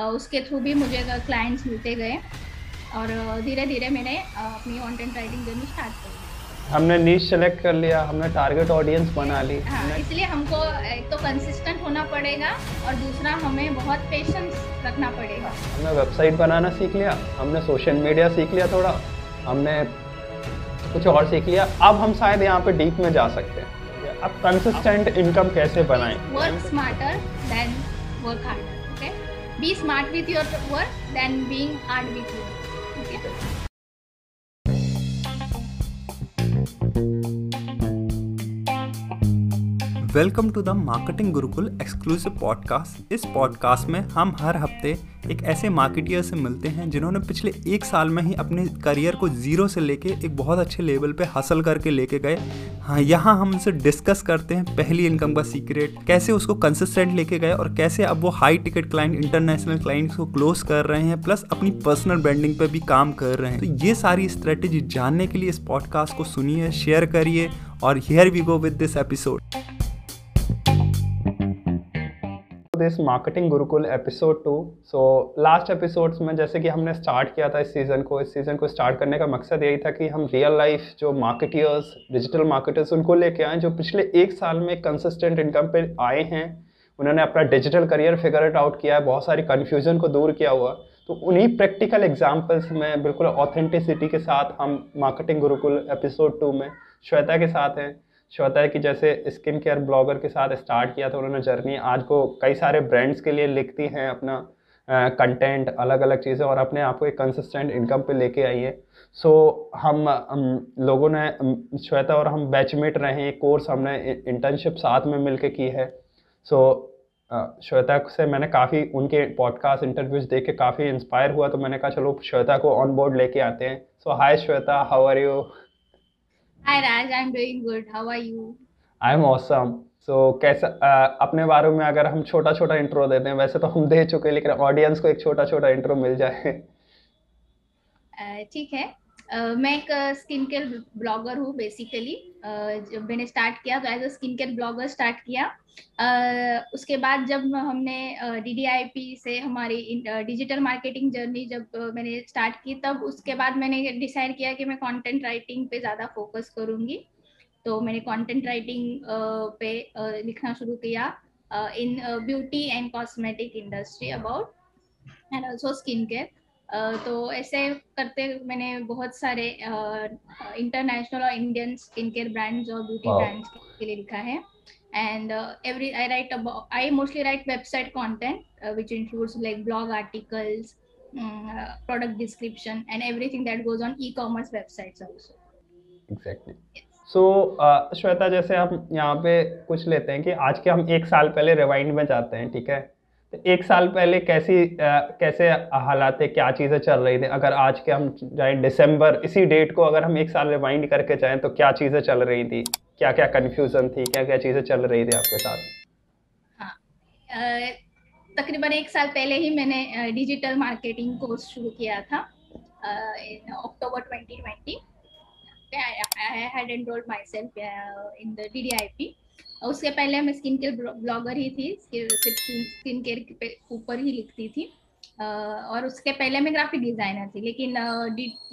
उसके थ्रू भी मुझे क्लाइंट्स मिलते गए और धीरे धीरे मैंने अपनी कंटेंट राइटिंग जर्नी स्टार्ट कर। हमने नीच सेलेक्ट कर लिया हमने टारगेट ऑडियंस बना ली हाँ इसलिए हमको एक तो कंसिस्टेंट होना पड़ेगा और दूसरा हमें बहुत पेशेंस रखना पड़ेगा। हमने वेबसाइट बनाना सीख लिया हमने सोशल मीडिया सीख लिया थोड़ा हमने कुछ और सीख लिया। अब हम शायद यहाँ पे डीप में जा सकते हैं। अब कंसिस्टेंट इनकम कैसे बनाएँ? Work smarter than work harder Be smart with your work than being hard with yours. Welcome to the marketing Gurukul exclusive podcast. इस पॉडकास्ट में हम हर हफ़्ते एक ऐसे मार्केटियर से मिलते हैं जिन्होंने पिछले एक साल में ही अपने करियर को ज़ीरो से लेके एक बहुत अच्छे लेवल पे हासिल करके लेके गए। हाँ यहाँ हम उनसे डिस्कस करते हैं पहली इनकम का सीक्रेट, कैसे उसको कंसिस्टेंट लेके गए और कैसे अब वो high ticket client international clients को क्लोज कर रहे हैं प्लस अपनी पर्सनल ब्रांडिंग पर भी काम कर रहे हैं। तो ये सारी स्ट्रेटेजी जानने के लिए इस पॉडकास्ट को सुनिए शेयर करिए और here we go with this episode this marketing Gurukul episode two so last episodes में जैसे कि हमने स्टार्ट किया था इस सीज़न को, इस सीज़न को स्टार्ट करने का मकसद यही था कि हम रियल लाइफ जो मार्केटियर्स डिजिटल मार्केटर्स उनको लेके आए जो पिछले एक साल में कंसिस्टेंट इनकम पे आए हैं। उन्होंने अपना digital career figure it out किया है, बहुत सारी कन्फ्यूज़न को दूर किया हुआ। तो उन्हीं प्रैक्टिकल एग्जाम्पल्स में बिल्कुल ऑथेंटिसिटी के साथ हम मार्केटिंग गुरुकुल एपिसोड टू में, श्वेता के साथ हैं। श्वेता है कि जैसे स्किन केयर ब्लॉगर के साथ स्टार्ट किया था उन्होंने जर्नी आज को कई सारे ब्रांड्स के लिए लिखती हैं अपना कंटेंट अलग अलग चीज़ें और अपने आप को एक कंसिस्टेंट इनकम पे लेके आई है। सो so, हम, हम लोगों ने श्वेता और हम बैचमेट रहे हैं कोर्स हमने इंटर्नशिप साथ में मिलके की है। सो so, श्वेता से मैंने काफ़ी उनके पॉडकास्ट इंटरव्यूज़ देख के काफ़ी इंस्पायर हुआ तो मैंने कहा चलो श्वेता को ऑन बोर्ड लेके आते हैं। So hi Shweta how are you Hi Raj, I'm doing good. How are you? I'm awesome. So कैसा आ, अपने बारे में अगर हम छोटा छोटा इंट्रो देते हैं वैसे तो हम दे चुके हैं लेकिन ऑडियंस को एक छोटा छोटा इंट्रो मिल जाए ठीक है Uh, मैं एक स्किन केयर ब्लॉगर हूँ बेसिकली uh, जब मैंने स्टार्ट किया तो as a skin care blogger start किया उसके बाद जब हमने डी से हमारी डिजिटल मार्केटिंग जर्नी जब मैंने स्टार्ट की, तब उसके बाद मैंने डिसाइड किया कि मैं कंटेंट राइटिंग पे ज़्यादा फोकस करूँगी। तो मैंने कंटेंट राइटिंग पे लिखना शुरू किया in beauty and cosmetic industry about and also skin care तो ऐसे करते मैंने बहुत सारे इंटरनेशनल और इंडियन स्किन केयर ब्रांड्स और ब्यूटी ब्रांड्स के लिए लिखा है। And every I write I mostly write website content which includes like blog articles product description and everything that goes on e commerce website also exactly so Shweta जैसे हम यहाँ पे कुछ लेते हैं कि आज के हम एक साल पहले रिवाइंड में जाते हैं ठीक है? तो एक साल पहले कैसी आ, कैसे हालात थे क्या चीज़ें चल रही थी? अगर आज के हम जाए दिसंबर इसी डेट को अगर हम एक साल रिवाइंड करके जाएँ तो क्या चीज़ें चल रही थी? क्या क्या कंफ्यूजन थी? क्या क्या चीज़ें चल रही थी आपके साथ? हाँ। तकरीबन एक साल पहले ही मैंने डिजिटल मार्केटिंग कोर्स शुरू किया था इन अक्टूबर 2020 I had enrolled myself uh, in the DDIP उसके पहले मैं स्किन केयर ब्लॉगर ही थी सिर्फ़ स्किन केयर के ऊपर ही लिखती थी। और उसके पहले मैं ग्राफिक डिज़ाइनर थी लेकिन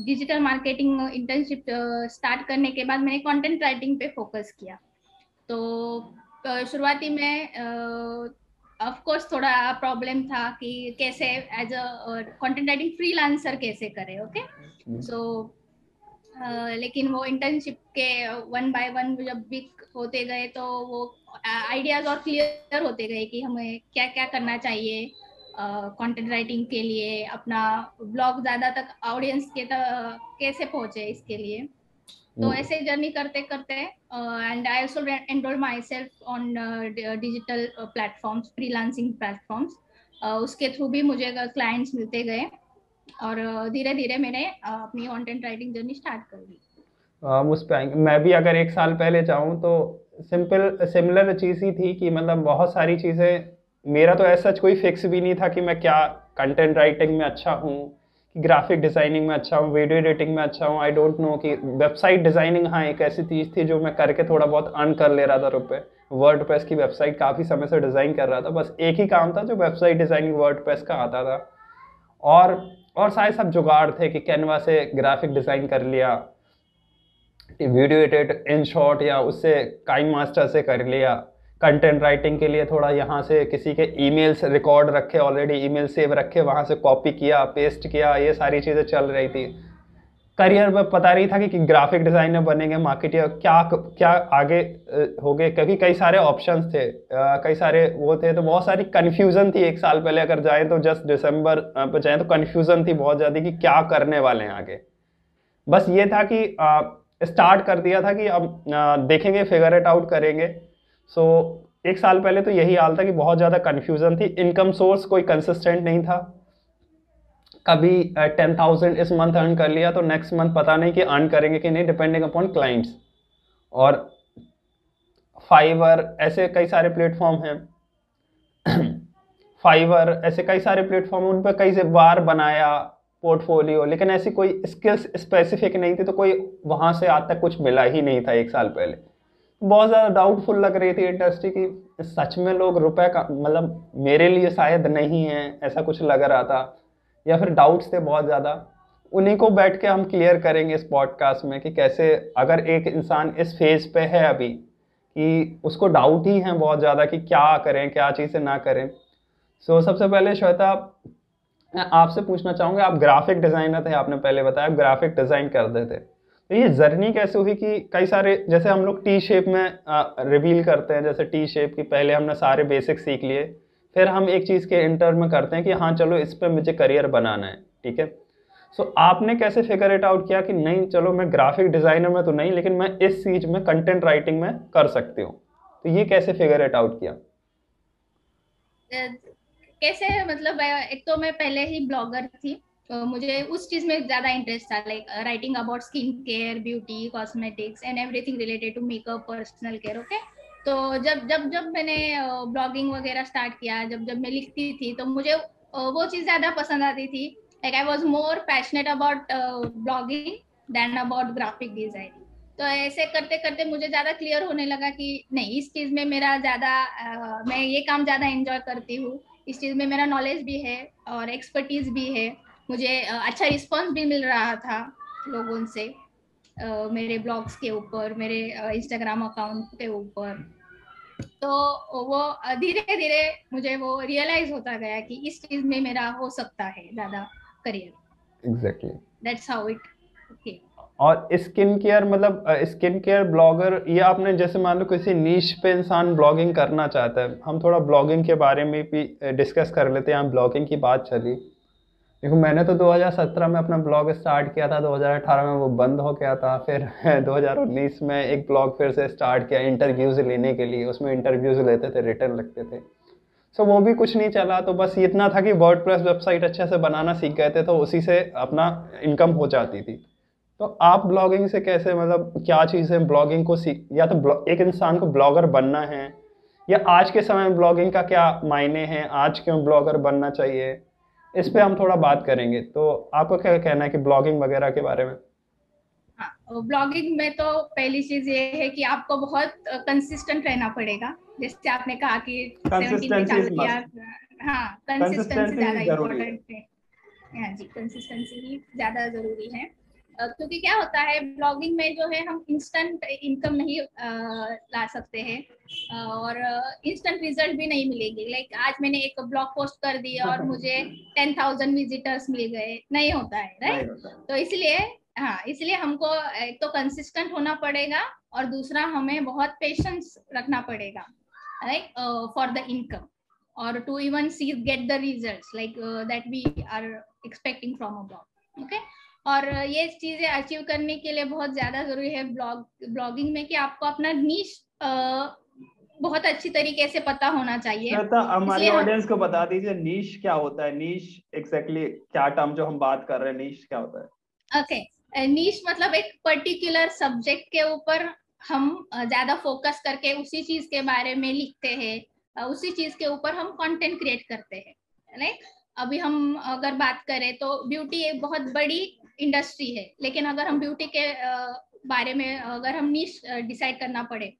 डिजिटल मार्केटिंग इंटर्नशिप स्टार्ट करने के बाद मैंने कंटेंट राइटिंग पे फोकस किया। तो शुरुआती में ऑफ़ कोर्स थोड़ा प्रॉब्लम था कि कैसे as a content writing freelancer कैसे करें ओके सो लेकिन वो इंटर्नशिप के वन बाय वन जब भी होते गए तो वो आइडियाज़ और क्लियर होते गए कि हमें क्या क्या करना चाहिए कंटेंट uh, राइटिंग के लिए अपना ब्लॉग ज़्यादा तक ऑडियंस के तक कैसे पहुँचे इसके लिए तो hmm. ऐसे जर्नी करते करते and I also enroll myself on digital platforms freelancing platforms उसके थ्रू भी मुझे क्लाइंट्स मिलते गए और धीरे धीरे मैंने अपनी कंटेंट राइटिंग जर्नी स्टार्ट कर दी। उस पर मैं भी अगर एक साल पहले जाऊँ तो सिंपल सिमिलर चीज़ ही थी कि मतलब बहुत सारी चीज़ें, मेरा तो ऐसा कोई फिक्स भी नहीं था कि मैं क्या कंटेंट राइटिंग में अच्छा हूँ ग्राफिक डिज़ाइनिंग में अच्छा हूँ वीडियो एडिटिंग में अच्छा हूँ आई डोंट नो कि वेबसाइट डिज़ाइनिंग हाँ एक ऐसी चीज़ थी जो मैं करके थोड़ा बहुत अर्न कर ले रहा था रुपये वर्ड प्रेस की वेबसाइट काफ़ी समय से डिज़ाइन कर रहा था, बस एक ही काम था जो वेबसाइट डिज़ाइनिंग वर्ड प्रेस का आता था। और और सारे सब जुगाड़ थे कि कैनवा से ग्राफिक डिज़ाइन कर लिया वीडियो एडिट इन शॉर्ट या उससे काइन मास्टर से कर लिया कंटेंट राइटिंग के लिए थोड़ा यहाँ से किसी के ईमेल्स रिकॉर्ड रखे ऑलरेडी ईमेल सेव रखे, वहाँ से कॉपी किया पेस्ट किया, ये सारी चीज़ें चल रही थी। करियर में पता नहीं था कि, कि ग्राफिक डिज़ाइनर बनेंगे मार्केटियर क्या क्या आगे हो गए क्योंकि कई सारे ऑप्शन थे कई सारे वो थे तो बहुत सारी कन्फ्यूज़न थी एक साल पहले। अगर जाए तो जस्ट दिसंबर पर जाए तो कन्फ्यूज़न थी बहुत ज़्यादा कि क्या करने वाले हैं आगे। बस ये था कि स्टार्ट कर दिया था कि अब आ, देखेंगे फिगर इट आउट करेंगे। सो so, एक साल पहले तो यही हाल था कि बहुत ज़्यादा कन्फ्यूज़न थी। इनकम सोर्स कोई कंसिस्टेंट नहीं था। कभी टेन थाउज़ेंड इस मंथ अर्न कर लिया तो नेक्स्ट मंथ पता नहीं कि अर्न करेंगे कि नहीं डिपेंडिंग अपॉन क्लाइंट्स और फाइवर ऐसे कई सारे प्लेटफॉर्म हैं। फाइवर ऐसे कई सारे प्लेटफॉर्म उन पर कई से बार बनाया पोर्टफोलियो लेकिन ऐसी कोई स्किल्स स्पेसिफिक नहीं थी तो कोई वहाँ से आज तक कुछ मिला ही नहीं था एक साल पहले। बहुत ज़्यादा डाउटफुल लग रही थी इंडस्ट्री की, सच में लोग रुपए का मतलब मेरे लिए शायद नहीं है, ऐसा कुछ लग रहा था। या फिर डाउट्स थे बहुत ज़्यादा उन्हीं को बैठ के हम क्लियर करेंगे इस पॉडकास्ट में कि कैसे अगर एक इंसान इस फ़ेज़ पे है अभी कि उसको डाउट ही है बहुत ज़्यादा कि क्या करें क्या चीज़ें ना करें। सो so, सबसे पहले श्वेता आपसे पूछना चाहूँगा आप ग्राफिक डिज़ाइनर थे आपने पहले बताया आप ग्राफिक डिज़ाइन करते थे। तो ये जर्नी कैसे हुई कि कई सारे जैसे हम लोग टी शेप में रिवील करते हैं जैसे टी शेप की पहले हमने सारे बेसिक सीख लिए फिर हम एक चीज़ के इंटर में करते हैं कि हाँ चलो इस पर मुझे करियर बनाना है ठीक है? सो so, आपने कैसे फिगर इट आउट किया कि नहीं चलो मैं ग्राफिक डिज़ाइनर में तो नहीं लेकिन मैं इस चीज़ में कंटेंट राइटिंग में कर सकती हूँ। तो ये कैसे फिगर इट आउट किया? कैसे मतलब एक तो मैं पहले ही ब्लॉगर थी तो मुझे उस चीज़ में ज़्यादा इंटरेस्ट था like writing about skin care beauty cosmetics and everything related to makeup personal care okay तो जब जब जब मैंने ब्लॉगिंग वगैरह स्टार्ट किया, जब जब मैं लिखती थी तो मुझे वो चीज़ ज़्यादा पसंद आती थी। Like I was more passionate about blogging than about graphic designing तो ऐसे करते करते मुझे ज़्यादा क्लियर होने लगा कि नहीं, इस चीज़ में मेरा ज़्यादा मैं ये काम ज़्यादा एंजॉय करती हूँ। इस चीज़ में मेरा नॉलेज भी है और एक्सपर्टीज भी है। मुझे अच्छा रिस्पॉन्स भी मिल रहा था लोगों से। Uh, मेरे ब्लॉग्स के ऊपर मेरे इंस्टाग्राम अकाउंट के ऊपर। तो वो धीरे धीरे मुझे वो रियलाइज़ होता गया कि इस चीज़ में मेरा हो सकता है ज़्यादा career exactly that's how it okay और स्किन केयर मतलब स्किन केयर ब्लॉगर ये आपने जैसे मान लो किसी नीच पे इंसान ब्लॉगिंग करना चाहता है हम थोड़ा ब्लॉगिंग के बारे में भी डिस्कस कर लेते हैं ब्लॉगिंग की बात चली। देखो मैंने तो 2017 में अपना ब्लॉग स्टार्ट किया था 2018 में वो बंद हो गया था फिर 2019 में एक ब्लॉग फिर से स्टार्ट किया इंटरव्यूज़ लेने के लिए उसमें इंटरव्यूज़ लेते थे रिटर्न लगते थे। सो so, वो भी कुछ नहीं चला तो बस इतना था कि वर्ड वेबसाइट अच्छे से बनाना सीख गए थे तो उसी से अपना इनकम हो जाती थी। तो आप ब्लॉगिंग से कैसे मतलब क्या चीज़ें ब्लॉगिंग को सीख या तो एक इंसान को ब्लॉगर बनना है या आज के समय में ब्लॉगिंग का क्या मायने हैं आज क्यों ब्लॉगर बनना चाहिए? इस पर हम थोड़ा बात करेंगे। तो आपको क्या कहना है कि ब्लॉगिंग वगैरह के बारे में? ब्लॉगिंग हाँ, में तो पहली चीज़ ये है कि आपको बहुत कंसिस्टेंट रहना पड़ेगा। जैसे आपने कहा कि हाँ कंसिस्टेंसी ज़्यादा इम्पोर्टेंट है। हाँ। जी कंसिस्टेंसी ही ज़्यादा ज़रूरी है। क्योंकि क्या होता है ब्लॉगिंग में जो है हम इंस्टेंट इनकम नहीं ला सकते हैं। और इंस्टेंट रिज़ल्ट भी नहीं मिलेगी। लाइक आज मैंने एक ब्लॉग पोस्ट कर दिया और मुझे टेन थाउज़ेंड विजिटर्स मिल गए। नहीं होता है राइट तो इसलिए हाँ इसलिए हमको एक तो कंसिस्टेंट होना पड़ेगा और दूसरा हमें बहुत पेशेंस रखना पड़ेगा राइट फॉर द इनकम और to even see get the result like that we are expecting from a blog okay और ये चीज़ें अचीव करने के लिए बहुत ज़्यादा ज़रूरी है ब्लॉग ब्लॉगिंग में कि आपको अपना नीच बहुत अच्छी तरीके से पता होना चाहिए। हमारे ऑडियंस को बता दीजिए नीश क्या होता है? नीश एग्जैक्टली क्या टर्म जो हम बात कर रहे हैं? नीश क्या होता है? Okay okay. नीश मतलब एक पर्टिकुलर सब्जेक्ट के ऊपर हम ज़्यादा फोकस करके उसी चीज़ के बारे में लिखते हैं। उसी चीज़ के ऊपर हम कंटेंट क्रिएट करते हैं राइट अभी हम अगर बात करें तो ब्यूटी एक बहुत बड़ी इंडस्ट्री है। लेकिन अगर हम ब्यूटी के बारे में अगर हम नीच डिसाइड करना पड़े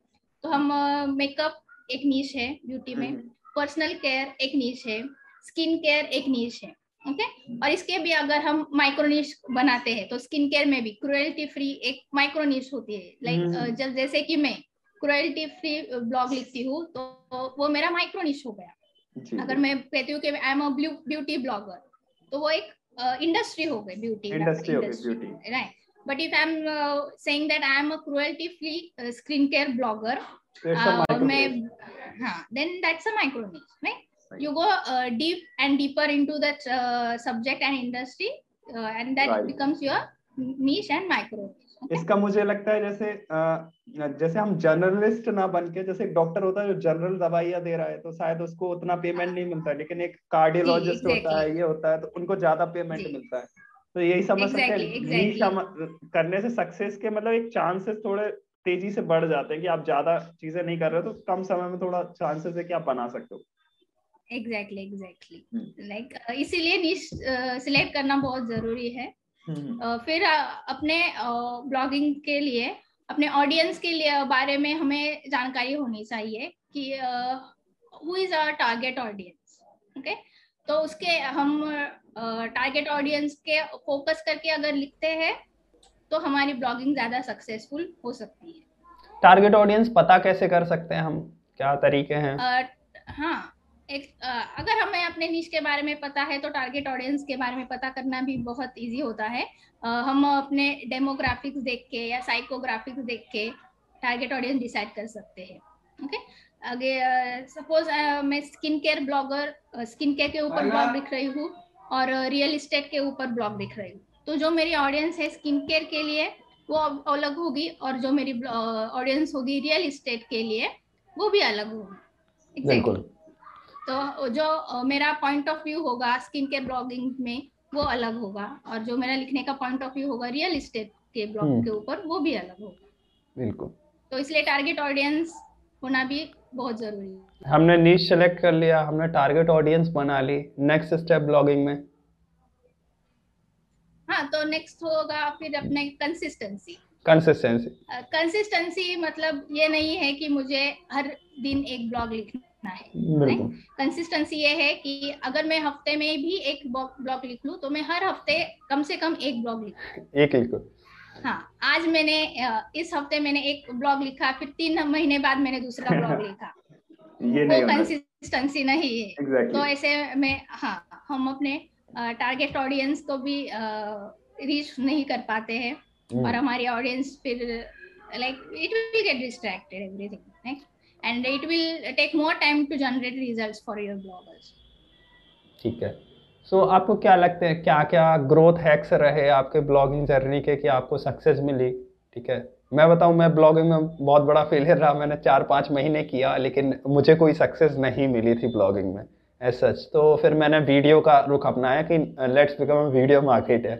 तो हम मेकअप एक नीच है ब्यूटी में पर्सनल केयर एक नीच है स्किन केयर एक नीच है ओके और इसके भी अगर हम माइक्रोनिश बनाते हैं तो स्किन केयर में भी क्रुएल्टी फ्री एक माइक्रोनिश होती है। लाइक like, जैसे कि मैं क्रुएल्टी फ्री ब्लॉग लिखती हूँ तो वो मेरा माइक्रोनिश हो गया। अगर मैं कहती हूँ कि I am a beauty blogger तो वो एक इंडस्ट्री हो गई beauty industry right but if i'm uh, saying that i am a cruelty free uh, skincare blogger uh, मैं हाँ then that's a micro niche right you go uh, deep and deeper into that uh, subject and industry uh, and that right. becomes your niche and micro okay? इसका मुझे लगता है जैसे जैसे हम journalist ना बन के जैसे एक डॉक्टर होता है जो जनरल दवाइयाँ दे रहा है तो शायद उसको उतना पेमेंट नहीं मिलता लेकिन एक कार्डियोलॉजिस्ट होता है ये होता है तो उनको ज़्यादा पेमेंट मिलता है। तो यही समझ सकते हैं exactly. करने से सक्सेस के मतलब एक चांसेस थोड़े तेज़ी से बढ़ जाते हैं कि आप ज़्यादा चीज़ें नहीं कर रहे हो तो कम समय में थोड़ा चांसेस है कि आप बना सकते हो। एग्जैक्टली एग्जैक्टली लाइक इसीलिए निश सिलेक्ट करना बहुत ज़रूरी है। फिर uh, अपने ब्लॉगिंग के लिए अपने ऑडियंस के लिए बारे में हमें जानकारी होनी चाहिए कि who is our target audience okay तो उसके हम टारगेट ऑडियंस के फोकस करके अगर लिखते हैं तो हमारी ब्लॉगिंग ज़्यादा सक्सेसफुल हो सकती है। टारगेट ऑडियंस पता कैसे कर सकते हैं हम? क्या तरीके हैं? uh, हाँ एक अगर हमें अपने नीच के बारे में पता है तो टारगेट ऑडियंस के बारे में पता करना भी बहुत इजी होता है। हम अपने डेमोग्राफिक्स देख के या साइकोग्राफिक्स देख के टारगेट ऑडियंस डिसाइड कर सकते हैं। ओके आगे सपोज़ मैं skin care blogger skin care के ऊपर ब्लॉग लिख रही हूँ और रियल इस्टेट के ऊपर ब्लॉग लिख रही हूँ। तो जो मेरी ऑडियंस है स्किन केयर के लिए वो अलग होगी और जो मेरी ऑडियंस होगी रियल इस्टेट के लिए वो भी अलग होगी। Exactly. तो जो मेरा पॉइंट ऑफ़ व्यू होगा स्किन केयर ब्लॉगिंग में वो अलग होगा। और जो मेरा लिखने का पॉइंट ऑफ़ व्यू होगा रियल इस्टेट के ब्लॉग हम्म। के ऊपर वो भी अलग होगा। बिल्कुल। तो इसलिए टारगेट ऑडियंस होना भी बहुत ज़रूरी है। हमने नीच सेलेक्ट कर लिया हमने टारगेट ऑडियंस बना ली नेक्स्ट स्टेप ब्लॉगिंग में। हाँ तो नेक्स्ट होगा फिर अपने कंसिस्टेंसी कंसिस्टेंसी कंसिस्टेंसी मतलब ये नहीं है कि मुझे हर दिन एक ब्लॉग लिखना है कंसिस्टेंसी ये है कि अगर मैं हफ़्ते में भी एक ब्लॉग लिख लूँ तो मैं हर हफ़्ते कम से कम एक ब्लॉग लिखूँ एक लिखो। हाँ आज मैंने इस हफ़्ते मैंने एक ब्लॉग लिखा फिर तीन महीने बाद मैंने दूसरा ब्लॉग लिखा। ये वो कंसिस्टेंसी नहीं है। Exactly. तो ऐसे में हाँ हम अपने टारगेट ऑडियंस को भी रीच नहीं कर पाते हैं। hmm. और हमारी ऑडियंस फिर like it will get distracted everything and it will take more time to generate results for your bloggers. ठीक है। सो so, आपको क्या लगता है क्या क्या ग्रोथ हैक्स रहे आपके ब्लॉगिंग जर्नी के कि आपको सक्सेस मिली? ठीक है। मैं बताऊँ मैं ब्लॉगिंग में बहुत बड़ा फेलियर रहा। मैंने चार पाँच महीने किया लेकिन मुझे कोई सक्सेस नहीं मिली थी ब्लॉगिंग में एज सच तो फिर मैंने वीडियो का रुख अपनाया कि लेट्स बिकम वीडियो मार्केट है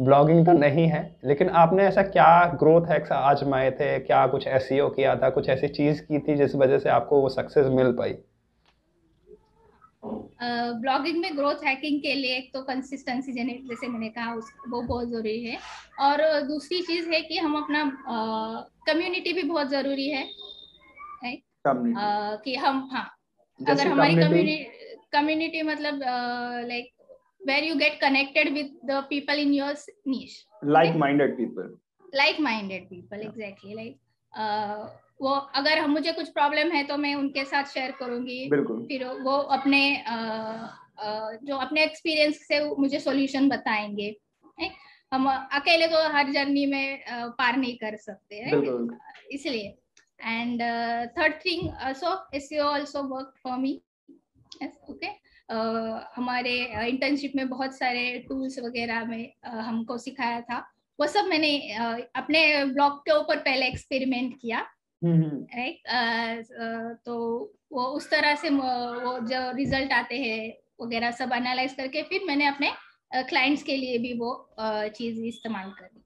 ब्लॉगिंग तो नहीं है लेकिन आपने ऐसा क्या ग्रोथ हैक्स आजमाए थे? क्या कुछ एस e किया था? कुछ ऐसी चीज़ की थी जिस वजह से आपको वो सक्सेस मिल पाई? ब्लॉगिंग uh, में ग्रोथ हैकिंग के लिए एक तो कंसिस्टेंसी जैसे मैंने कहा उस वो बहुत ज़रूरी है। और दूसरी चीज़ है कि हम अपना कम्युनिटी uh, भी बहुत ज़रूरी है uh, कि हम हाँ अगर हमारी कम्युनिटी कम्युनिटी मतलब like where you get connected with the people in your niche. Like minded people. Like minded people yeah. exactly like uh, वो अगर हम मुझे कुछ प्रॉब्लम है तो मैं उनके साथ शेयर करूँगी। फिर वो अपने uh, uh, जो अपने एक्सपीरियंस से मुझे सॉल्यूशन बताएँगे हम अकेले तो हर जर्नी में uh, पार नहीं कर सकते हैं इसलिए। एंड थर्ड थिंग सो इस also work for me okay हमारे इंटर्नशिप में बहुत सारे टूल्स वगैरह में हमको सिखाया था। वो सब मैंने अपने ब्लॉग के ऊपर पहले एक्सपेरिमेंट किया। Right hmm, hmm. तो वो उस तरह से वो जो रिज़ल्ट आते हैं वगैरह सब एनालाइज करके फिर मैंने अपने क्लाइंट्स के लिए भी वो चीज़ इस्तेमाल करी।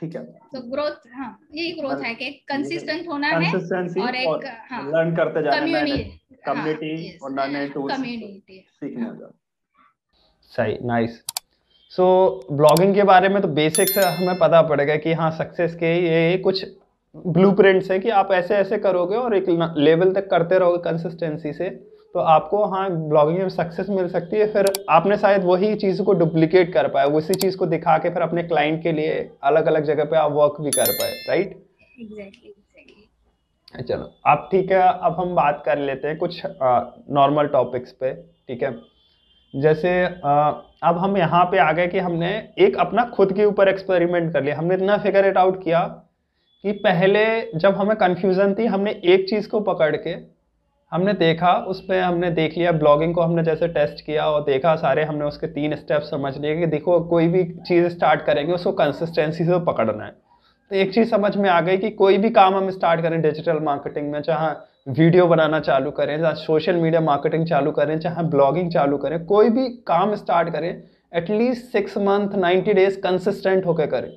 ठीक है। तो ग्रोथ हाँ यही ग्रोथ है कि कंसिस्टेंट होना है और एक हाँ लर्न करते जाना कम्युनिटी और नए नए टूल्स सीखने का सही नाइस सो ब्लॉगिंग के बारे में तो बेसिक्स हमें पता पड़ेगा कि हाँ सक्सेस के ये कुछ ब्लूप्रिंट्स है कि आप ऐसे ऐसे करोगे और एक लेवल तक करते रहोगे कंसिस्टेंसी से तो आपको हाँ ब्लॉगिंग में सक्सेस मिल सकती है। फिर आपने शायद वही चीज़ को डुप्लीकेट कर पाए उसी चीज़ को दिखा के फिर अपने क्लाइंट के लिए अलग अलग जगह पे आप वर्क भी कर पाए राइट एग्जैक्टली चलो। अब ठीक है अब हम बात कर लेते हैं कुछ नॉर्मल टॉपिक्स पे ठीक है? जैसे आ, अब हम यहाँ पे आ गए कि हमने एक अपना खुद के ऊपर एक्सपेरिमेंट कर लिया। हमने इतना फिगर इट आउट किया कि पहले जब हमें कन्फ्यूज़न थी हमने एक चीज़ को पकड़ के हमने देखा उस पर हमने देख लिया ब्लॉगिंग को हमने जैसे टेस्ट किया और देखा सारे हमने उसके तीन स्टेप समझ लिए कि देखो कोई भी चीज़ स्टार्ट करेंगे उसको कंसिस्टेंसी से पकड़ना है। तो एक चीज़ समझ में आ गई कि कोई भी काम हम स्टार्ट करें डिजिटल मार्केटिंग में चाहे वीडियो बनाना चालू करें चाहे सोशल मीडिया मार्केटिंग चालू करें चाहे ब्लॉगिंग चालू करें कोई भी काम स्टार्ट करें at least six month ninety days consistent होकर करें।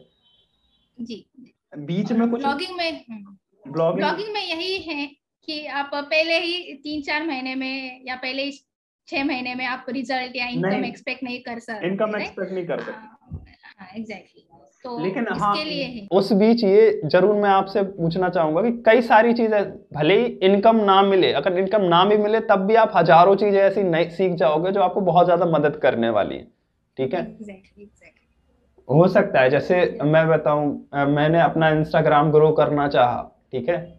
जी। बीच में कुछ ब्लॉगिंग में ब्लॉगिंग ब्लॉगिंग में यही है कि आप पहले ही तीन चार महीने में या पहले ही छह महीने में आप रिज़ल्ट या इनकम एक्सपेक्ट नहीं कर सकते इनकम एक्सपेक्ट नहीं कर सकते। एग्जैक्टली तो लेकिन हाँ लिए उस बीच ये ज़रूर मैं आपसे पूछना चाहूँगा कि कई सारी चीज़ें भले ही इनकम ना मिले अगर इनकम ना भी मिले तब भी आप हज़ारों चीज़ें ऐसी नई सीख जाओगे जो आपको बहुत ज़्यादा मदद करने वाली है। ठीक है? Exactly, exactly. हो सकता है जैसे मैं बताऊँ मैंने अपना इंस्टाग्राम ग्रो करना चाहा ठीक है?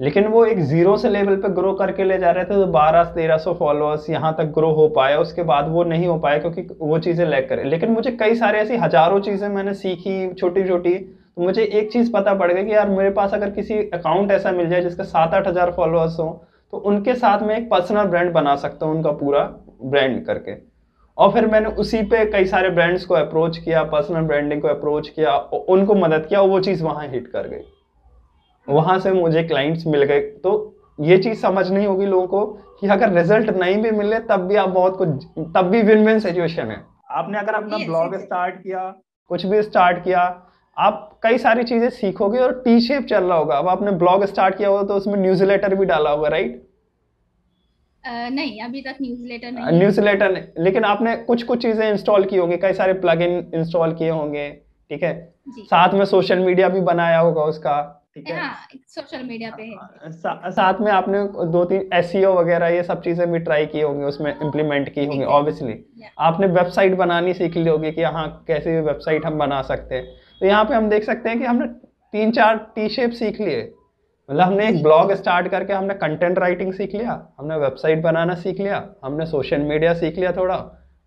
लेकिन वो एक ज़ीरो से लेवल पे ग्रो करके ले जा रहे थे तो बारह, तेरह सौ फॉलोअर्स यहाँ तक ग्रो हो पाया उसके बाद वो नहीं हो पाया क्योंकि वो चीज़ें लैक करें। लेकिन मुझे कई सारे ऐसी हज़ारों चीज़ें मैंने सीखी छोटी छोटी तो मुझे एक चीज़ पता पड़ गई कि यार मेरे पास अगर किसी अकाउंट ऐसा मिल जाए जिसका सात आठ हज़ार फॉलोअर्स हों तो उनके साथ मैं एक पर्सनल ब्रांड बना सकता हूँ, उनका पूरा ब्रांड करके। और फिर मैंने उसी पे कई सारे ब्रांड्स को अप्रोच किया पर्सनल ब्रांडिंग को अप्रोच किया, उनको मदद किया, और वो चीज़ वहाँ हिट कर गई। वहाँ से मुझे क्लाइंट्स मिल गए। तो ये चीज़ समझ नहीं होगी लोगों को कि अगर रिज़ल्ट नहीं भी मिले तब भी आप बहुत कुछ तब भी विन विन सिचुएशन है। आपने अगर अपना ब्लॉग स्टार्ट किया कुछ भी स्टार्ट किया आप कई सारी चीज़ें सीखोगे और टी शेप चल रहा होगा। अब आपने ब्लॉग स्टार्ट किया होगा तो उसमें न्यूज़ लेटर भी डाला होगा राइट नहीं अभी तक न्यूज़लेटर नहीं। न्यूज़लेटर नहीं लेकिन आपने कुछ कुछ चीज़ें इंस्टॉल की होंगी। कई सारे प्लग इन इंस्टॉल किए होंगे ठीक है? साथ में सोशल मीडिया भी बनाया होगा उसका। ठीक है? सोशल हाँ, मीडिया पे है। सा, साथ में आपने दो तीन एस e वगैरह ये सब चीज़ें भी ट्राई की होंगी उसमें इम्प्लीमेंट की होंगी ऑब्वियसली आपने वेबसाइट बनानी सीख ली होगी कि हाँ कैसे भी वेबसाइट हम बना सकते हैं। तो यहाँ पे हम देख सकते हैं कि हमने तीन चार टी शेप सीख लिए। मतलब हमने एक ब्लॉग स्टार्ट करके हमने कंटेंट राइटिंग सीख लिया हमने वेबसाइट बनाना सीख लिया हमने सोशल मीडिया सीख लिया थोड़ा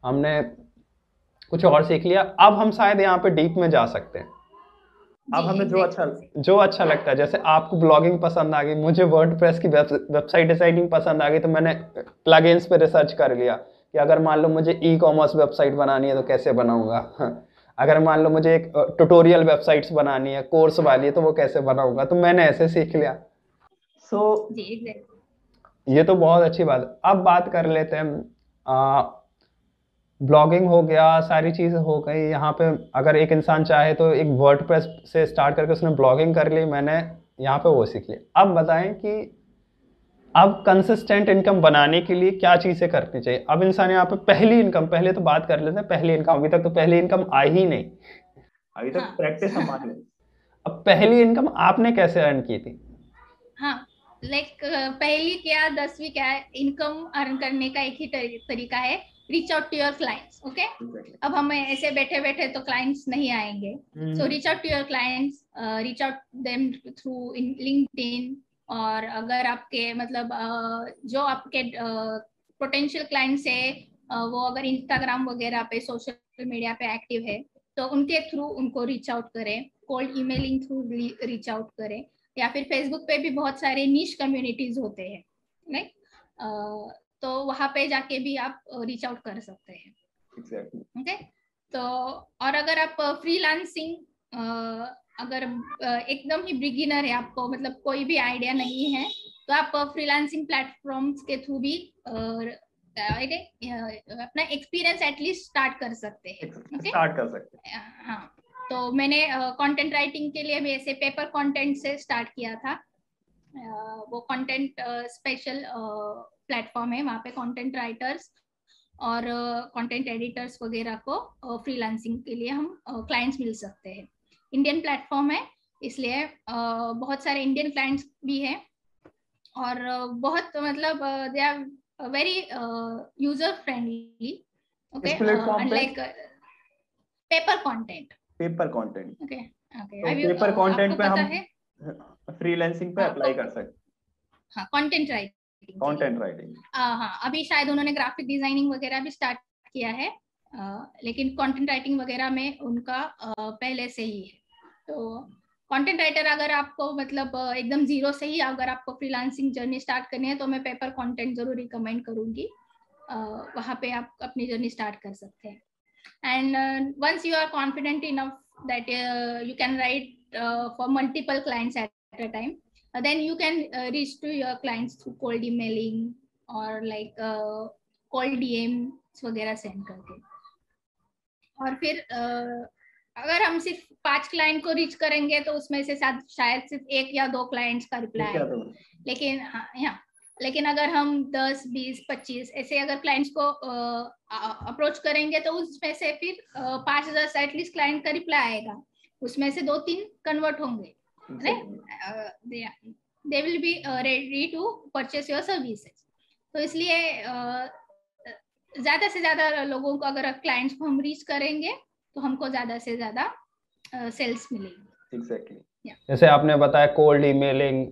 हमने कुछ और सीख लिया। अब हम शायद यहाँ पे डीप में जा सकते हैं। अब हमें जो अच्छा जो अच्छा लगता है जैसे आपको ब्लॉगिंग पसंद आ गई मुझे वर्ड प्रेस की वेबसाइट डिज़ाइनिंग पसंद आ गई तो मैंने प्लगइन्स पे रिसर्च कर लिया कि अगर मान लो मुझे ई कॉमर्स वेबसाइट बनानी है तो कैसे बनाऊँगा? अगर मान लो मुझे एक ट्यूटोरियल वेबसाइट्स बनानी है कोर्स वाली है तो वो कैसे बनाऊँगा? तो मैंने ऐसे सीख लिया। सो so, ये तो बहुत अच्छी बात है। अब बात कर लेते हैं ब्लॉगिंग हो गया सारी चीज़ हो गई। यहाँ पे अगर एक इंसान चाहे तो एक वर्ड से स्टार्ट करके उसने ब्लॉगिंग कर ली मैंने यहाँ पे वो सीख लिया। अब बताएँ कि अब कंसिस्टेंट इनकम बनाने के लिए क्या चीज़ें करनी चाहिए? अब इंसान यहाँ पे पहली इनकम पहले तो बात कर लेते हैं पहली इनकम अभी तक तो पहली इनकम आई ही नहीं। अभी तक प्रैक्टिस हाँ। हमारी अब पहली इनकम आपने कैसे अर्न की थी? हाँ लाइक पहली क्या दसवीं क्या है इनकम अर्न करने का एक ही तरीका है। Reach out to your clients okay अब हम ऐसे बैठे बैठे तो क्लाइंट्स नहीं आएँगे। So reach out to your clients reach out them through in LinkedIn और अगर आपके मतलब uh, जो आपके पोटेंशियल uh, क्लाइंट्स है uh, वो अगर इंस्टाग्राम वगैरह पे सोशल मीडिया पे एक्टिव है तो उनके थ्रू उनको रीच आउट करें। Cold emailing through reach out करें। या फिर फेसबुक पे भी बहुत सारे नीच कम्युनिटीज होते हैं राइट तो वहाँ पे जाके भी आप रीच आउट कर सकते हैं। Okay okay? तो और अगर आप फ्रीलांसिंग अगर एकदम ही बिगिनर है आपको मतलब कोई भी आइडिया नहीं है तो आप फ्रीलांसिंग प्लेटफॉर्म्स के थ्रू भी अपना एक्सपीरियंस एटलीस्ट स्टार्ट कर सकते हैं। स्टार्ट कर सकते हैं। हाँ। तो मैंने कंटेंट राइटिंग के लिए भी ऐसे पेपर कंटेंट से स्टार्ट किया था। वो कंटेंट स्पेशल प्लेटफॉर्म है वहाँ पे कंटेंट राइटर्स और कंटेंट एडिटर्स वगैरह को फ्रीलांसिंग के लिए हम क्लाइंट्स मिल सकते हैं। इंडियन प्लेटफॉर्म है इसलिए बहुत सारे इंडियन क्लाइंट्स भी हैं और बहुत मतलब they are very user friendly okay unlike paper content paper content okay okay paper content पे हम फ्रीलांसिंग पे अप्लाई हाँ, कर सकते हाँ। कंटेंट राइटिंग कंटेंट राइटिंग हाँ अभी शायद उन्होंने ग्राफिक डिज़ाइनिंग वगैरह भी स्टार्ट किया है आ, लेकिन कंटेंट राइटिंग वगैरह में उनका आ, पहले से ही है। तो कंटेंट राइटर अगर आपको मतलब एकदम ज़ीरो से ही अगर आपको फ्रीलांसिंग जर्नी स्टार्ट करनी है तो मैं पेपर कंटेंट ज़रूर रिकमेंड करूँगी। वहाँ पे आप अपनी जर्नी स्टार्ट कर सकते हैं। And once you are confident enough that you can write for multiple clients at a time then you can reach to your clients through cold emailing और लाइक कोल्ड डीएम वगैरह send करके। और फिर uh, अगर हम सिर्फ़ पाँच client को रीच करेंगे तो उसमें से शायद सिर्फ़ एक या दो क्लाइंट्स का रिप्लाई लेकिन हाँ यहाँ लेकिन अगर हम दस बीस पच्चीस ऐसे अगर क्लाइंट्स को अप्रोच uh, करेंगे तो उसमें से फिर पाँच हज़ार एटलीस्ट क्लाइंट का रिप्लाई आएगा। उसमें से दो तीन कन्वर्ट होंगे। They will be ready to purchase your services तो इसलिए ज़्यादा से ज़्यादा लोगों को अगर क्लाइंट्स को हम रीच करेंगे तो हमको ज़्यादा से ज़्यादा सेल्स मिलेगी। एग्जैक्टली जैसे आपने बताया कोल्ड ईमेलिंग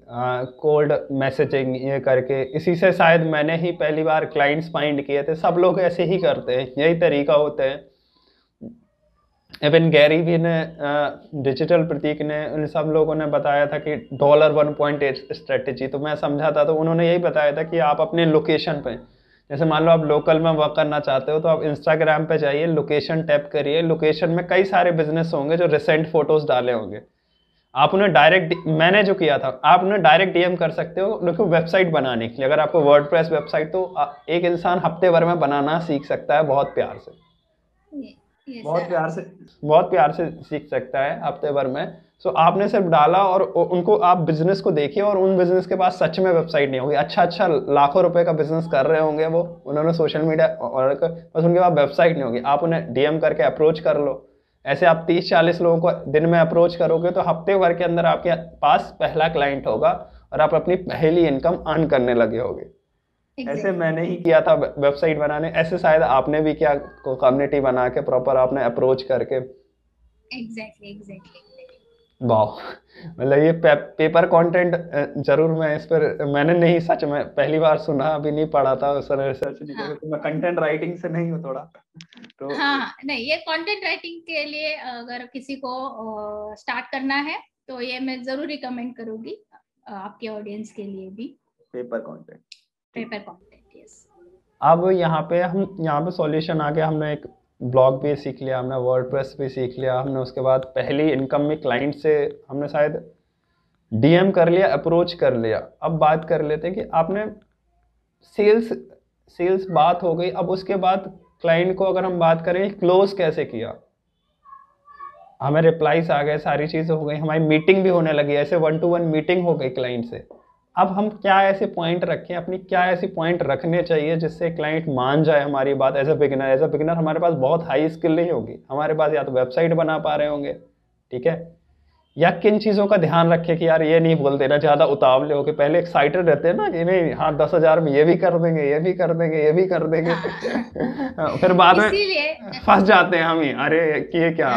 कोल्ड मैसेजिंग ये करके इसी से शायद मैंने ही पहली बार क्लाइंट्स फाइंड किए थे। सब लोग ऐसे ही करते हैं यही तरीका होता है। इवन गैरी भी ने डिजिटल प्रतीक ने, उन सब लोगों ने बताया था कि dollar one point eight strategy तो मैं समझा था तो उन्होंने यही बताया था कि आप अपने लोकेशन पे, जैसे मान लो आप लोकल में वर्क करना चाहते हो तो आप इंस्टाग्राम पे जाइए लोकेशन टैप करिए। लोकेशन में कई सारे बिज़नेस होंगे जो रिसेंट फ़ोटोज़ डाले होंगे। आप उन्हें डायरेक्ट मैंने जो किया था, आप उन्हें डायरेक्ट डीएम कर सकते हो उनको वेबसाइट बनाने के लिए। अगर आपको वर्ड वेबसाइट तो एक इंसान हफ़्ते भर में बनाना सीख सकता है, बहुत प्यार से। बहुत प्यार से बहुत प्यार से सीख सकता है हफ़्ते भर में। सो so, आपने सिर्फ़ डाला और उनको आप बिज़नेस को देखिए और उन बिज़नेस के पास सच में वेबसाइट नहीं होगी। अच्छा अच्छा लाखों रुपए का बिज़नेस कर रहे होंगे वो उन्होंने सोशल मीडिया और बस उनके पास वेबसाइट नहीं होगी। आप उन्हें डीएम करके अप्रोच कर लो। ऐसे आप तीस चालीस लोगों को दिन में अप्रोच करोगे तो हफ़्ते भर के अंदर आपके पास पहला क्लाइंट होगा और आप अपनी पहली इनकम अर्न करने लगे होगे। Exactly. ऐसे मैंने ही किया था वेबसाइट बनाने। ऐसे शायद आपने भी किया कम्युनिटी बना के प्रॉपर आपने अप्रोच करके। एग्जैक्टली एग्जैक्टली वाह मतलब ये पे, पेपर कंटेंट ज़रूर मैं इस पर मैंने नहीं सच में पहली बार सुना अभी नहीं पढ़ा था सर रिसर्च नहीं हाँ. तो मैं कंटेंट राइटिंग से नहीं हूँ थोड़ा तो हाँ नहीं ये कंटेंट राइटिंग के लिए अगर किसी को स्टार्ट करना है तो ये मैं ज़रूर रिकमेंड करूँगी आपके ऑडियंस के लिए भी। पेपर कंटेंट पेपर कंटेंट अब यहाँ पे हम, यहाँ पे सॉल्यूशन आ गया, हमने एक ब्लॉग भी सीख लिया, हमने वर्ड भी सीख लिया, हमने उसके बाद पहली इनकम में क्लाइंट से हमने शायद डीएम कर लिया अप्रोच कर लिया। अब बात कर लेते कि आपने सेल्स सेल्स बात हो गई, अब उसके बाद क्लाइंट को अगर हम बात करें क्लोज कैसे किया? हमें रिप्लाईस आ गए, सारी चीज़ें हो गई, हमारी मीटिंग भी होने लगी, ऐसे वन टू वन मीटिंग हो गई क्लाइंट से। अब हम क्या ऐसे पॉइंट रखें अपनी क्या ऐसे पॉइंट रखने चाहिए जिससे क्लाइंट मान जाए हमारी बात as a beginner as a beginner हमारे पास बहुत हाई स्किल नहीं होगी। हमारे पास या तो वेबसाइट बना पा रहे होंगे ठीक है? या किन चीज़ों का ध्यान रखें कि यार ये नहीं बोल देना ज़्यादा उतावले हो के पहले एक्साइटेड रहते हैं ना कि नहीं हाँ दस हज़ार में ये भी कर देंगे ये भी कर देंगे ये भी कर देंगे। हाँ। फिर बाद में फंस जाते हैं हम ही। अरे ये क्या?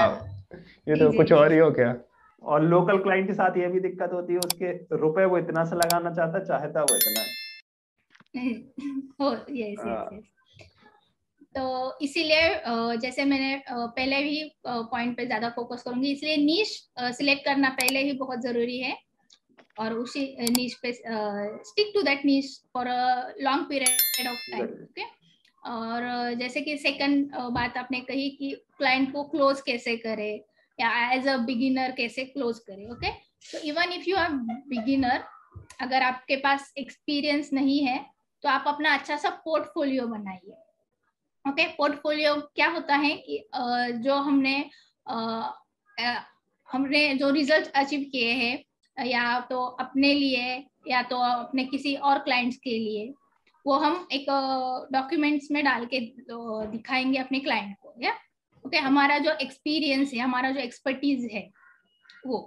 ये तो कुछ और ही हो क्या और लोकल क्लाइंट के साथ ये भी दिक्कत होती है उसके रुपए वो इतना से लगाना चाहता चाहता वो इतना है। हो। यस यस तो इसीलिए जैसे मैंने पहले भी पॉइंट पे ज़्यादा फोकस करूँगी इसलिए नीच सिलेक्ट करना पहले ही बहुत ज़रूरी है। और उसी नीच पे stick to that niche for a long period of time okay और जैसे कि सेकंड बात आपने कही कि क्लाइंट को क्लोज कैसे करे एज अ बिगिनर कैसे क्लोज करे ओके तो even if you are beginner अगर आपके पास एक्सपीरियंस नहीं है तो आप अपना अच्छा सा पोर्टफोलियो बनाइए ओके पोर्टफोलियो क्या होता है कि जो हमने हमने जो रिज़ल्ट अचीव किए हैं, या तो अपने लिए, या तो अपने किसी और क्लाइंट्स के लिए, वो हम एक डॉक्यूमेंट्स में डाल के दिखाएँगे अपने क्लाइंट को या ओके okay, हमारा जो एक्सपीरियंस है हमारा जो एक्सपर्टीज है वो।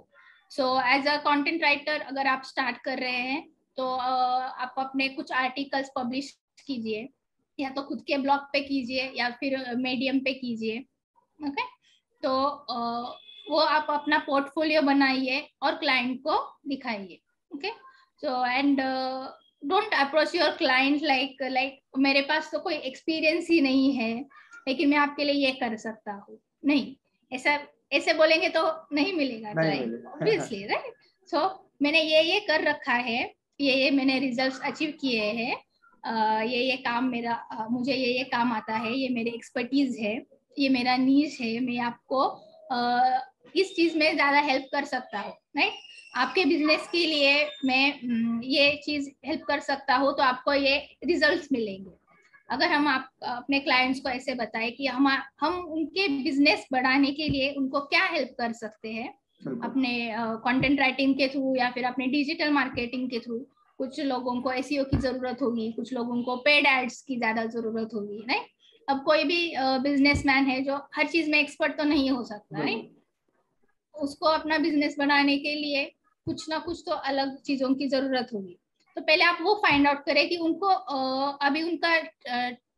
So as a content writer अगर आप स्टार्ट कर रहे हैं तो uh, आप अपने कुछ आर्टिकल्स पब्लिश कीजिए या तो खुद के ब्लॉग पे कीजिए या फिर मीडियम पे कीजिए ओके okay? तो uh, वो आप अपना पोर्टफोलियो बनाइए और क्लाइंट को दिखाइए okay so and don't approach your client like like मेरे पास तो कोई एक्सपीरियंस ही नहीं है। लेकिन मैं आपके लिए ये कर सकता हूँ। नहीं ऐसा ऐसे बोलेंगे तो नहीं मिलेगा ऑब्वियसली राइट सो मैंने ये ये कर रखा है ये ये मैंने रिजल्ट्स अचीव किए हैं ये ये काम मेरा मुझे ये ये काम आता है ये मेरी एक्सपर्टीज है ये मेरा नीज है मैं आपको इस चीज़ में ज़्यादा हेल्प कर सकता हूँ राइट आपके बिज़नेस के लिए मैं ये चीज़ हेल्प कर सकता हूँ तो आपको ये रिजल्ट्स मिलेंगे। अगर हम आप अपने क्लाइंट्स को ऐसे बताए कि हम हम उनके बिज़नेस बढ़ाने के लिए उनको क्या हेल्प कर सकते हैं? अपने कंटेंट राइटिंग के थ्रू या फिर अपने डिजिटल मार्केटिंग के थ्रू कुछ लोगों को एस की ज़रूरत होगी कुछ लोगों को पेड एड्स की ज़्यादा ज़रूरत होगी नहीं अब कोई भी बिजनेसमैन है जो हर चीज़ में एक्सपर्ट तो नहीं हो सकता है उसको अपना बिज़नेस बनाने के लिए कुछ ना कुछ तो अलग चीज़ों की ज़रूरत होगी। तो पहले आप वो फाइंड आउट करें कि उनको अभी उनका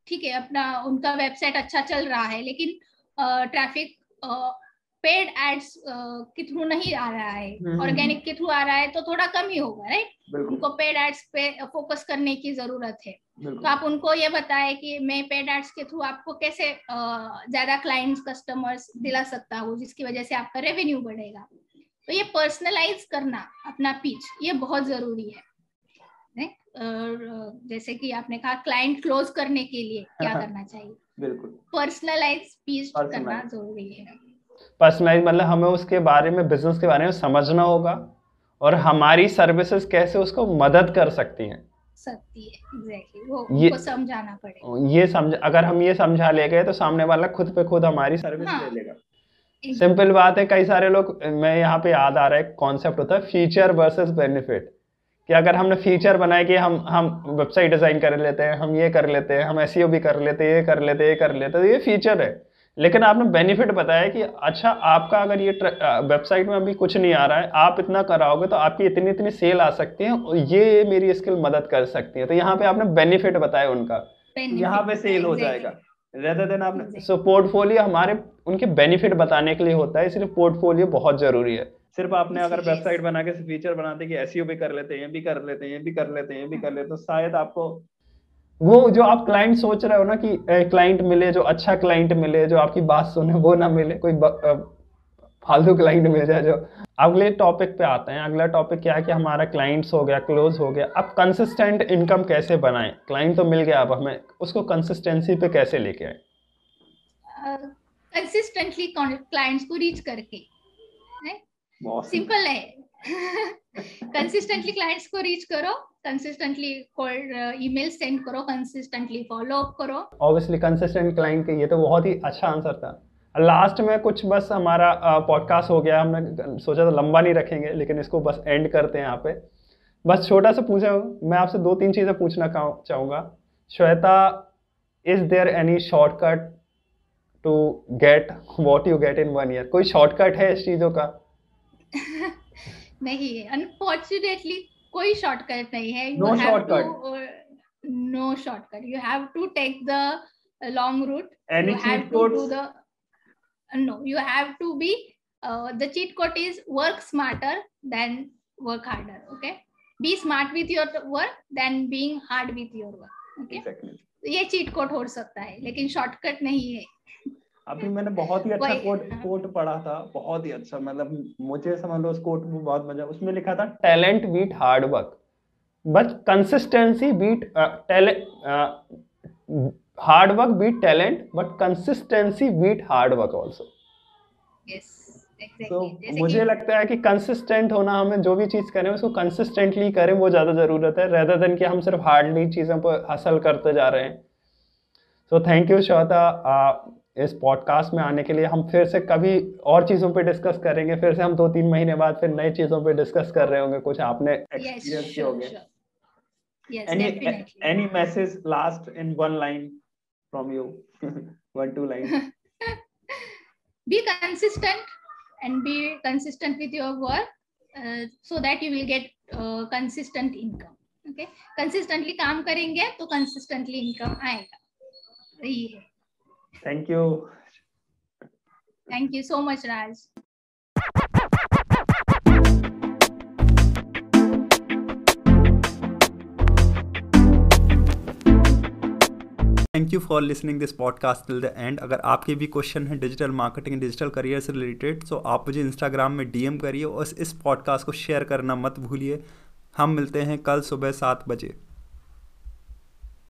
ठीक है अपना उनका वेबसाइट अच्छा चल रहा है लेकिन ट्रैफ़िक पेड एड्स के थ्रू नहीं आ रहा है। Organic hmm, hmm. के थ्रू आ रहा है तो थोड़ा कम ही होगा राइट उनको पेड एड्स पे फोकस करने की ज़रूरत है। तो आप उनको ये बताए कि मैं पेड एड्स के थ्रू आपको कैसे ज़्यादा क्लाइंट्स कस्टमर्स दिला सकता हूँ जिसकी वजह से आपका रेवेन्यू बढ़ेगा। तो ये पर्सनलाइज करना अपना पिच ये बहुत ज़रूरी है। जैसे कि आपने कहा क्लाइंट क्लोज करने के लिए क्या करना चाहिए? बिल्कुल। पर्सनलाइज पिच करना ज़रूरी है। पर्सनलाइज मतलब हमें उसके बारे में बिज़नेस के बारे में समझना होगा और हमारी सर्विसेज़ कैसे उसको मदद कर सकती हैं। सकती है एग्जैक्टली वो ये समझाना पड़ेगा। ये समझ अगर हम ये समझा ले गए तो सामने वाला खुद पे खुद हमारी सर्विस हाँ, ले लेगा। सिंपल बात है कई सारे लोग मैं यहाँ पे याद आ रहा है कॉन्सेप्ट होता है फीचर वर्सेस बेनिफिट कि अगर हमने फीचर बनाए कि हम हम वेबसाइट डिज़ाइन कर लेते हैं हम ये कर लेते हैं हम एस भी कर लेते हैं ये कर लेते हैं ये कर लेते हैं तो ये फीचर है। लेकिन आपने बेनिफिट बताया कि अच्छा आपका अगर ये वेबसाइट में अभी कुछ नहीं आ रहा है आप इतना कराओगे तो आपकी इतनी इतनी सेल आ सकती है और ये मेरी स्किल मदद कर सकती है। तो यहाँ पे आपने बेनिफिट बताया उनका। यहाँ पे सेल हो जाएगा। रेदर देन आपने सो पोर्टफोलियो हमारे उनके बेनिफिट बताने के लिए होता है इसलिए पोर्टफोलियो बहुत ज़रूरी है। सिर्फ़ आपने अगर वेबसाइट बना के फीचर बनाते कि एसईओ भी कर लेते हैं भी कर लेते हैं भी कर लेते हैं भी कर लेते तो शायद आपको वो जो आप क्लाइंट सोच रहे हो ना कि क्लाइंट मिले जो अच्छा क्लाइंट मिले जो आपकी बात सुने वो ना मिले कोई फालतू क्लाइंट मिल जाए जो। अगले टॉपिक पे आते हैं। अगला टॉपिक क्या है कि हमारा क्लाइंट्स हो गया क्लोज हो गया। अब कंसिस्टेंट इनकम कैसे बनाएँ? क्लाइंट तो मिल गया अब हमें। उसको कंसिस्टेंसी पे कैसे लेके आए? कंसिस्टेंटली क्लाइंट्स को रीच करके सिंपल है। कंसिस्टेंटली क्लाइंट्स को रीच करो कंसिस्टेंटली कॉल ईमेल सेंड करो कंसिस्टेंटली फॉलो अप करो। ऑब्वियसली कंसिस्टेंट क्लाइंट के ये तो बहुत ही अच्छा आंसर था। लास्ट में कुछ बस हमारा पॉडकास्ट हो गया हमने सोचा था लंबा नहीं रखेंगे लेकिन इसको बस एंड करते हैं यहाँ पे। बस छोटा सा पूछा मैं आपसे दो तीन चीज़ें पूछना चाहूँगा। Shweta is there any shortcut to get what you get in one year कोई शॉर्टकट है इस चीज़ों का? नहीं अनफॉर्चुनेटली कोई शॉर्टकट नहीं है। No shortcut no shortcut you have to take the long route any cheat codes no you have to be uh, the cheat code is work smarter than work harder okay be smart with your work than being hard with your work okay exactly. ये cheat code हो सकता है लेकिन shortcut नहीं है अभी मैंने बहुत ही अच्छा कोट कोट हाँ। पढ़ा था बहुत ही अच्छा मतलब मुझे समझ लो उस कोट में बहुत मज़ा उसमें लिखा था talent beat hard work but consistency beat talent hard work beat talent but consistency beat hard work also. Yes तो मुझे लगता है कि कंसिस्टेंट होना हमें जो भी चीज़ करें उसको कंसिस्टेंटली करें वो ज़्यादा ज़रूरत है रेदर देन कि हम सिर्फ़ हार्डली चीज़ों पर हासिल करते जा रहे हैं। सो थैंक यू श्वेता इस पॉडकास्ट में आने के लिए हम फिर से कभी और चीज़ों पे डिस्कस करेंगे फिर से हम दो तीन महीने बाद फिर नई चीज़ों पे डिस्कस कर रहे होंगे कुछ आपने एक्सपीरियंस किए होंगे। Yes, any definitely. any message last in one line? from you one two lines be consistent and be consistent with your work uh, so that you will get uh, consistent income okay consistently काम करेंगे तो consistently income आएगा यही है thank you thank you so much Raj Thank you for listening this podcast till the end अगर आपके भी question है डिजिटल मार्केटिंग डिजिटल करियर से रिलेटेड तो आप मुझे इंस्टाग्राम में डीएम करिए और इस पॉडकास्ट को शेयर करना मत भूलिए। हम मिलते हैं कल सुबह सात बजे।